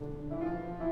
Música